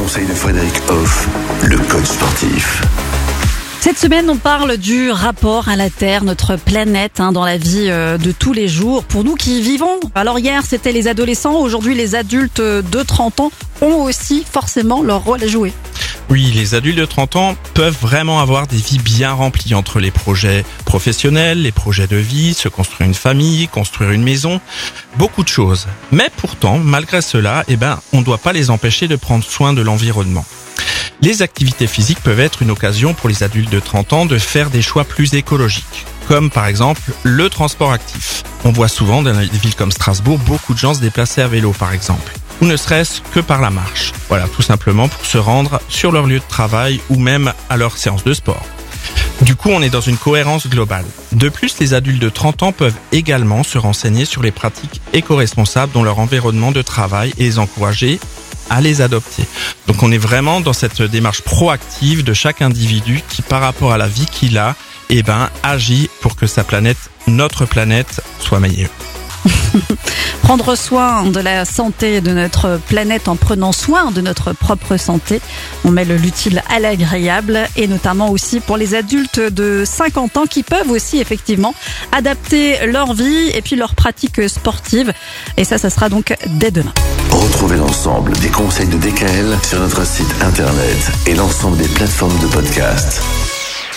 conseils de Frédéric Hoff, le coach sportif. Cette semaine, on parle du rapport à la Terre, notre planète, hein, dans la vie euh, de tous les jours. Pour nous qui vivons, alors hier c'était les adolescents, aujourd'hui les adultes de 30 ans ont aussi forcément leur rôle à jouer. Oui, les adultes de 30 ans peuvent vraiment avoir des vies bien remplies entre les projets professionnels, les projets de vie, se construire une famille, construire une maison, beaucoup de choses. Mais pourtant, malgré cela, eh ben, on ne doit pas les empêcher de prendre soin de l'environnement. Les activités physiques peuvent être une occasion pour les adultes de 30 ans de faire des choix plus écologiques, comme par exemple le transport actif. On voit souvent dans des villes comme Strasbourg beaucoup de gens se déplacer à vélo par exemple, ou ne serait-ce que par la marche. Voilà, tout simplement pour se rendre sur leur lieu de travail ou même à leur séance de sport. Du coup, on est dans une cohérence globale. De plus, les adultes de 30 ans peuvent également se renseigner sur les pratiques éco-responsables dans leur environnement de travail et les encourager à les adopter. Donc on est vraiment dans cette démarche proactive de chaque individu qui par rapport à la vie qu'il a, eh ben, agit pour que sa planète, notre planète, soit meilleure. Prendre soin de la santé de notre planète en prenant soin de notre propre santé. On met l'utile à l'agréable et notamment aussi pour les adultes de 50 ans qui peuvent aussi effectivement adapter leur vie et puis leurs pratiques sportives. Et ça, ça sera donc dès demain. Retrouvez l'ensemble des conseils de DKL sur notre site internet et l'ensemble des plateformes de podcast.